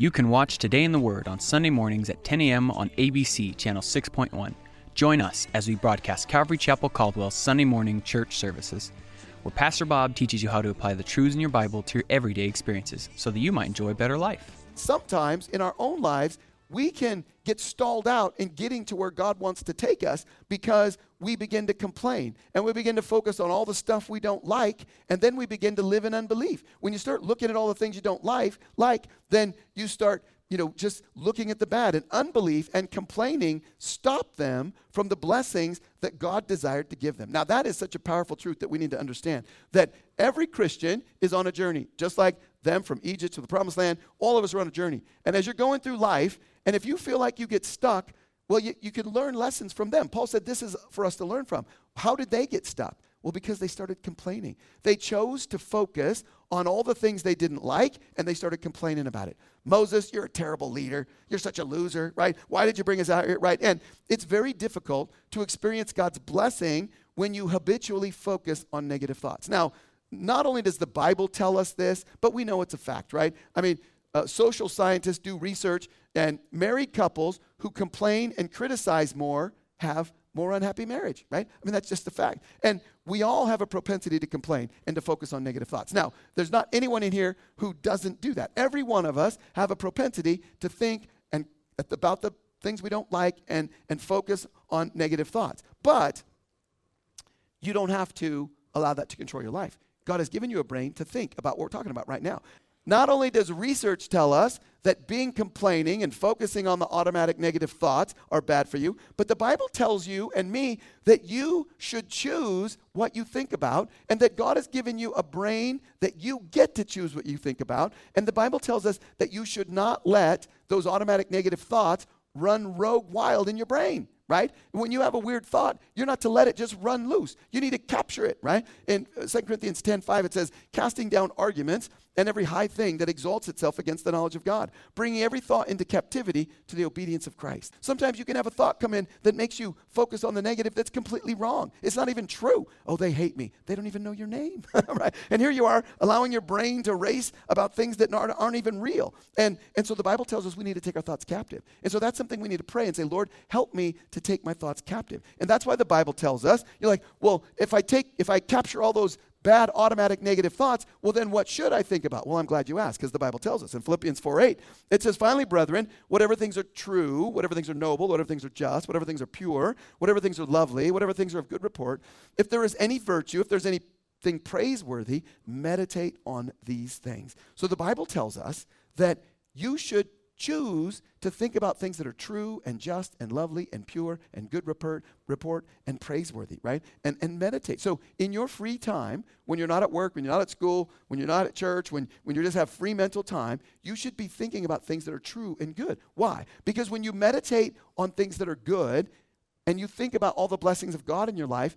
You can watch Today in the Word on Sunday mornings at 10 a.m. on ABC Channel 6.1. Join us as we broadcast Calvary Chapel Caldwell's Sunday morning church services, where Pastor Bob teaches you how to apply the truths in your Bible to your everyday experiences so that you might enjoy a better life. Sometimes in our own lives, we can get stalled out in getting to where God wants to take us because we begin to complain and we begin to focus on all the stuff we don't like and then we begin to live in unbelief. When you start looking at all the things you don't like, like then you start you know, just looking at the bad and unbelief and complaining stop them from the blessings that God desired to give them. Now, that is such a powerful truth that we need to understand that every Christian is on a journey, just like them from Egypt to the promised land. All of us are on a journey. And as you're going through life, and if you feel like you get stuck, well, you, you can learn lessons from them. Paul said this is for us to learn from. How did they get stuck? Well, because they started complaining. They chose to focus on all the things they didn't like and they started complaining about it. Moses, you're a terrible leader. You're such a loser, right? Why did you bring us out here, right? And it's very difficult to experience God's blessing when you habitually focus on negative thoughts. Now, not only does the Bible tell us this, but we know it's a fact, right? I mean, uh, social scientists do research, and married couples who complain and criticize more have more unhappy marriage, right? I mean, that's just a fact. And we all have a propensity to complain and to focus on negative thoughts. Now, there's not anyone in here who doesn't do that. Every one of us have a propensity to think and about the things we don't like and, and focus on negative thoughts. But you don't have to allow that to control your life. God has given you a brain to think about what we're talking about right now. Not only does research tell us that being complaining and focusing on the automatic negative thoughts are bad for you, but the Bible tells you and me that you should choose what you think about and that God has given you a brain that you get to choose what you think about. And the Bible tells us that you should not let those automatic negative thoughts run rogue wild in your brain right? When you have a weird thought, you're not to let it just run loose. You need to capture it, right? In 2 uh, Corinthians 10 5, it says, casting down arguments and every high thing that exalts itself against the knowledge of God, bringing every thought into captivity to the obedience of Christ. Sometimes you can have a thought come in that makes you focus on the negative that's completely wrong. It's not even true. Oh, they hate me. They don't even know your name, right? And here you are allowing your brain to race about things that aren't, aren't even real. And, and so the Bible tells us we need to take our thoughts captive. And so that's something we need to pray and say, Lord, help me to take my thoughts captive. And that's why the Bible tells us, you're like, well, if I take, if I capture all those bad automatic negative thoughts, well, then what should I think about? Well, I'm glad you asked because the Bible tells us in Philippians 4 8, it says, Finally, brethren, whatever things are true, whatever things are noble, whatever things are just, whatever things are pure, whatever things are lovely, whatever things are of good report, if there is any virtue, if there's anything praiseworthy, meditate on these things. So the Bible tells us that you should choose to think about things that are true and just and lovely and pure and good report, report and praiseworthy, right? And, and meditate. So in your free time, when you're not at work, when you're not at school, when you're not at church, when, when you just have free mental time, you should be thinking about things that are true and good. Why? Because when you meditate on things that are good and you think about all the blessings of God in your life,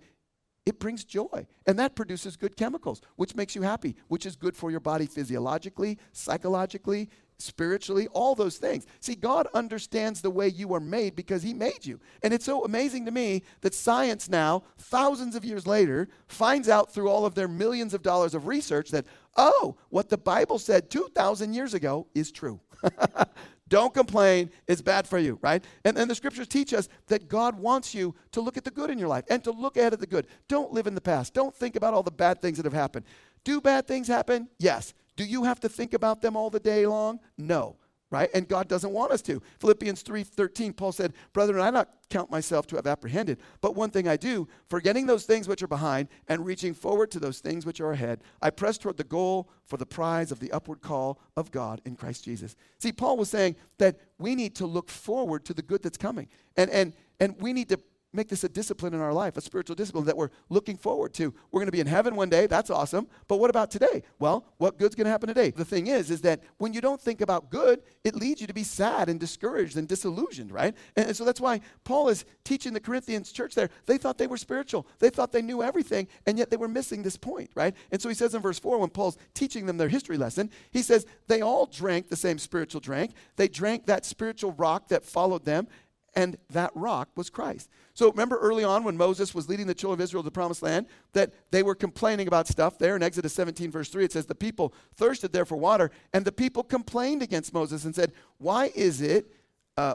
it brings joy. And that produces good chemicals, which makes you happy, which is good for your body physiologically, psychologically, spiritually, all those things. See, God understands the way you are made because He made you. And it's so amazing to me that science now, thousands of years later, finds out through all of their millions of dollars of research that, oh, what the Bible said 2,000 years ago is true. Don't complain. It's bad for you, right? And, and the scriptures teach us that God wants you to look at the good in your life and to look ahead at the good. Don't live in the past. Don't think about all the bad things that have happened. Do bad things happen? Yes. Do you have to think about them all the day long? No. Right? And God doesn't want us to. Philippians 3:13 Paul said, "Brethren, I not count myself to have apprehended, but one thing I do, forgetting those things which are behind and reaching forward to those things which are ahead, I press toward the goal for the prize of the upward call of God in Christ Jesus." See, Paul was saying that we need to look forward to the good that's coming. And and and we need to make this a discipline in our life, a spiritual discipline that we're looking forward to. We're going to be in heaven one day. That's awesome. But what about today? Well, what good's going to happen today? The thing is, is that when you don't think about good, it leads you to be sad and discouraged and disillusioned, right? And, so that's why Paul is teaching the Corinthians church there. They thought they were spiritual. They thought they knew everything, and yet they were missing this point, right? And so he says in verse 4, when Paul's teaching them their history lesson, he says, they all drank the same spiritual drink. They drank that spiritual rock that followed them, and that rock was Christ. So remember early on when Moses was leading the children of Israel to the promised land that they were complaining about stuff there in Exodus 17 verse 3 it says the people thirsted there for water and the people complained against Moses and said why is it uh,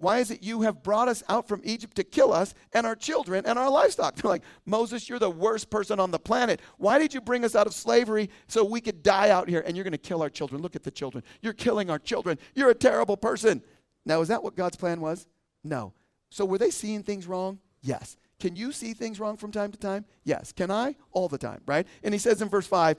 why is it you have brought us out from Egypt to kill us and our children and our livestock? They're like, Moses, you're the worst person on the planet. Why did you bring us out of slavery so we could die out here? And you're going to kill our children. Look at the children. You're killing our children. You're a terrible person. Now, is that what God's plan was? No. So were they seeing things wrong? Yes. Can you see things wrong from time to time? Yes. Can I? All the time, right? And he says in verse 5,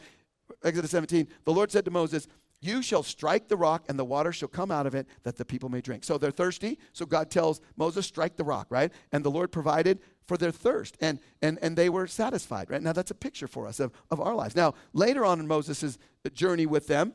Exodus 17, the Lord said to Moses, You shall strike the rock, and the water shall come out of it, that the people may drink. So they're thirsty. So God tells Moses, Strike the rock, right? And the Lord provided for their thirst, and, and, and they were satisfied, right? Now that's a picture for us of, of our lives. Now, later on in Moses' journey with them,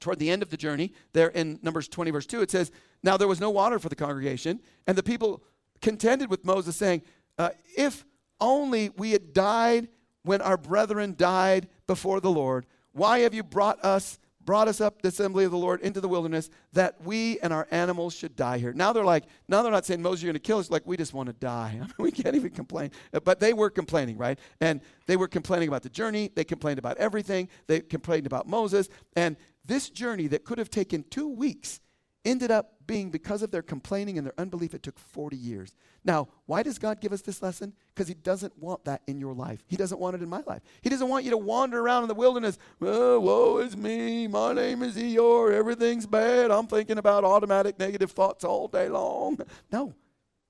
toward the end of the journey, there in Numbers 20, verse 2, it says, Now there was no water for the congregation, and the people contended with Moses, saying, uh, If only we had died when our brethren died before the Lord, why have you brought us brought us up the assembly of the Lord into the wilderness that we and our animals should die here. Now they're like, now they're not saying, Moses, you're going to kill us. Like, we just want to die. I mean, we can't even complain. But they were complaining, right? And they were complaining about the journey. They complained about everything. They complained about Moses. And this journey that could have taken two weeks ended up being because of their complaining and their unbelief, it took 40 years. Now, why does God give us this lesson? Because He doesn't want that in your life. He doesn't want it in my life. He doesn't want you to wander around in the wilderness. Oh, woe is me. My name is Eeyore. Everything's bad. I'm thinking about automatic negative thoughts all day long. No,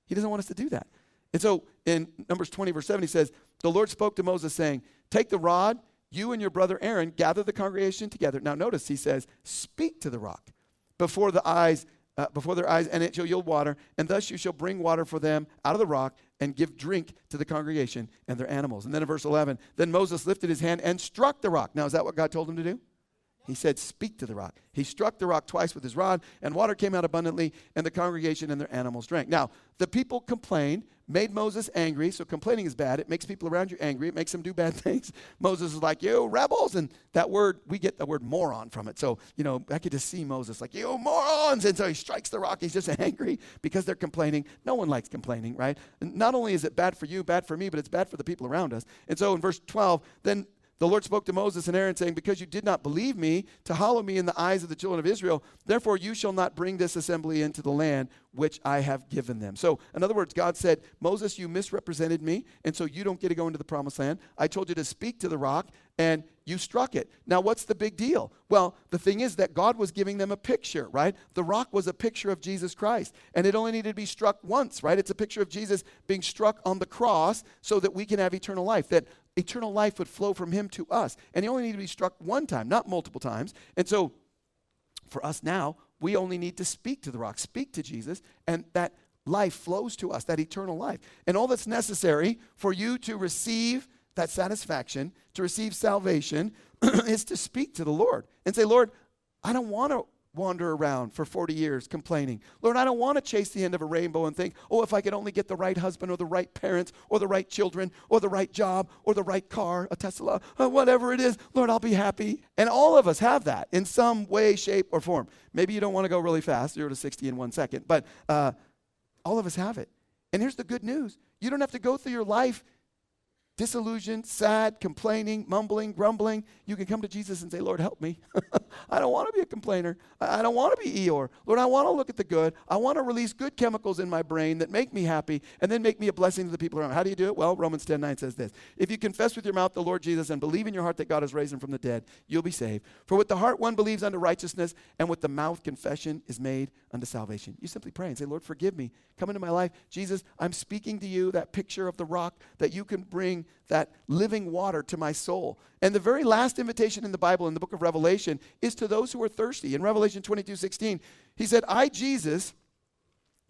He doesn't want us to do that. And so in Numbers 20, verse 7, He says, The Lord spoke to Moses, saying, Take the rod, you and your brother Aaron gather the congregation together. Now, notice He says, Speak to the rock before the eyes uh, before their eyes, and it shall yield water, and thus you shall bring water for them out of the rock and give drink to the congregation and their animals. And then in verse 11, then Moses lifted his hand and struck the rock. Now, is that what God told him to do? He said, Speak to the rock. He struck the rock twice with his rod, and water came out abundantly, and the congregation and their animals drank. Now, the people complained, made Moses angry. So complaining is bad. It makes people around you angry. It makes them do bad things. Moses is like, You rebels. And that word, we get the word moron from it. So, you know, I could just see Moses like, You morons. And so he strikes the rock. He's just angry because they're complaining. No one likes complaining, right? And not only is it bad for you, bad for me, but it's bad for the people around us. And so in verse 12, then the Lord spoke to Moses and Aaron, saying, Because you did not believe me to hallow me in the eyes of the children of Israel, therefore you shall not bring this assembly into the land which I have given them. So, in other words, God said, Moses, you misrepresented me, and so you don't get to go into the promised land. I told you to speak to the rock, and you struck it. Now, what's the big deal? Well, the thing is that God was giving them a picture, right? The rock was a picture of Jesus Christ, and it only needed to be struck once, right? It's a picture of Jesus being struck on the cross so that we can have eternal life, that eternal life would flow from him to us. And he only needed to be struck one time, not multiple times. And so, for us now, we only need to speak to the rock, speak to Jesus, and that life flows to us, that eternal life. And all that's necessary for you to receive that satisfaction, to receive salvation, is to speak to the Lord and say, Lord, I don't want to wander around for 40 years complaining. Lord, I don't want to chase the end of a rainbow and think, oh, if I could only get the right husband or the right parents or the right children or the right job or the right car, a Tesla, or whatever it is, Lord, I'll be happy. And all of us have that in some way, shape, or form. Maybe you don't want to go really fast, zero to 60 in one second, but uh, all of us have it. And here's the good news you don't have to go through your life disillusioned, sad, complaining, mumbling, grumbling, you can come to Jesus and say, Lord, help me. I don't want to be a complainer. I don't want to be Eeyore. Lord, I want to look at the good. I want to release good chemicals in my brain that make me happy and then make me a blessing to the people around. How do you do it? Well, Romans 10 9 says this If you confess with your mouth the Lord Jesus and believe in your heart that God has raised him from the dead, you'll be saved. For with the heart one believes unto righteousness, and with the mouth confession is made unto salvation. You simply pray and say, Lord, forgive me. Come into my life. Jesus, I'm speaking to you that picture of the rock that you can bring that living water to my soul. And the very last invitation in the Bible, in the book of Revelation, is to those who are thirsty. In Revelation 22 16, he said, I, Jesus,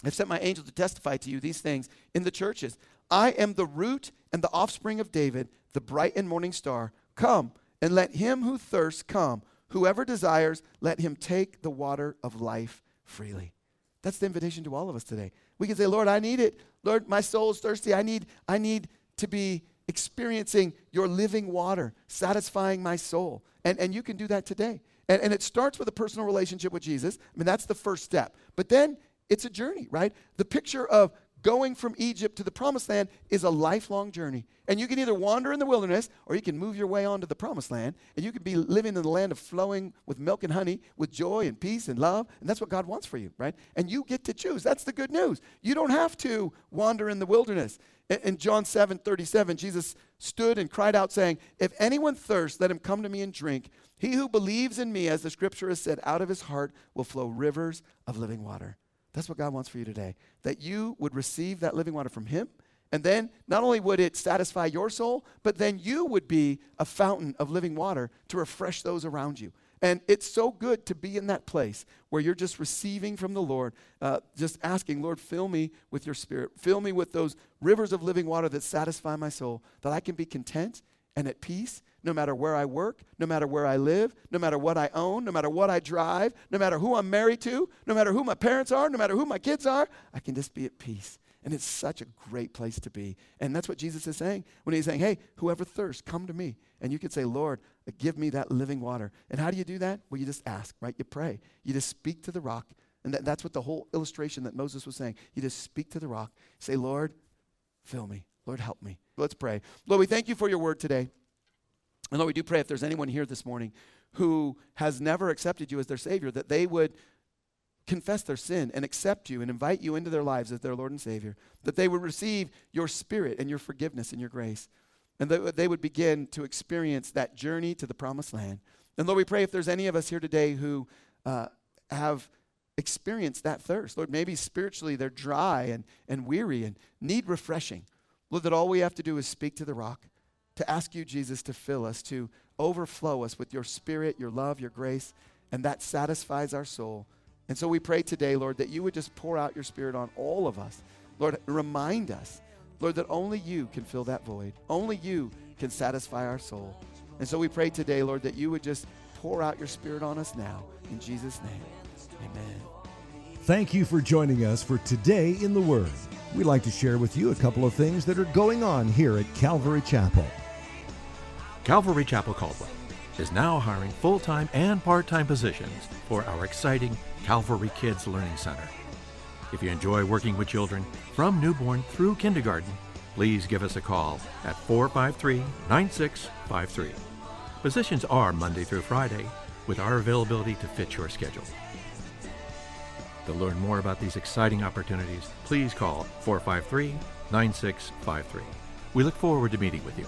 I've sent my angel to testify to you these things in the churches. I am the root and the offspring of David, the bright and morning star. Come and let him who thirsts come. Whoever desires, let him take the water of life freely. That's the invitation to all of us today. We can say, Lord, I need it. Lord, my soul is thirsty. I need, I need to be experiencing your living water, satisfying my soul. And, and you can do that today. And, and it starts with a personal relationship with Jesus. I mean, that's the first step. But then it's a journey, right? The picture of going from Egypt to the promised land is a lifelong journey. And you can either wander in the wilderness or you can move your way onto the promised land. And you can be living in the land of flowing with milk and honey, with joy and peace and love. And that's what God wants for you, right? And you get to choose. That's the good news. You don't have to wander in the wilderness. In John 7 37, Jesus stood and cried out, saying, If anyone thirsts, let him come to me and drink. He who believes in me, as the scripture has said, out of his heart will flow rivers of living water. That's what God wants for you today. That you would receive that living water from Him. And then not only would it satisfy your soul, but then you would be a fountain of living water to refresh those around you. And it's so good to be in that place where you're just receiving from the Lord, uh, just asking, Lord, fill me with your spirit. Fill me with those rivers of living water that satisfy my soul, that I can be content and at peace no matter where I work, no matter where I live, no matter what I own, no matter what I drive, no matter who I'm married to, no matter who my parents are, no matter who my kids are, I can just be at peace. And it's such a great place to be. And that's what Jesus is saying when he's saying, hey, whoever thirsts, come to me. And you could say, Lord, give me that living water. And how do you do that? Well, you just ask, right? You pray. You just speak to the rock. And that, that's what the whole illustration that Moses was saying. You just speak to the rock. Say, Lord, fill me. Lord, help me. Let's pray. Lord, we thank you for your word today. And Lord, we do pray if there's anyone here this morning who has never accepted you as their Savior, that they would confess their sin and accept you and invite you into their lives as their Lord and Savior, that they would receive your Spirit and your forgiveness and your grace, and that they would begin to experience that journey to the promised land. And Lord, we pray if there's any of us here today who uh, have experienced that thirst, Lord, maybe spiritually they're dry and, and weary and need refreshing. Lord, that all we have to do is speak to the rock to ask you, Jesus, to fill us, to overflow us with your spirit, your love, your grace, and that satisfies our soul. And so we pray today, Lord, that you would just pour out your spirit on all of us. Lord, remind us, Lord, that only you can fill that void. Only you can satisfy our soul. And so we pray today, Lord, that you would just pour out your spirit on us now. In Jesus' name, amen. Thank you for joining us for Today in the Word. We'd like to share with you a couple of things that are going on here at Calvary Chapel. Calvary Chapel Caldwell is now hiring full time and part time positions for our exciting Calvary Kids Learning Center. If you enjoy working with children from newborn through kindergarten, please give us a call at 453 9653. Positions are Monday through Friday with our availability to fit your schedule. To learn more about these exciting opportunities, please call 453 9653. We look forward to meeting with you.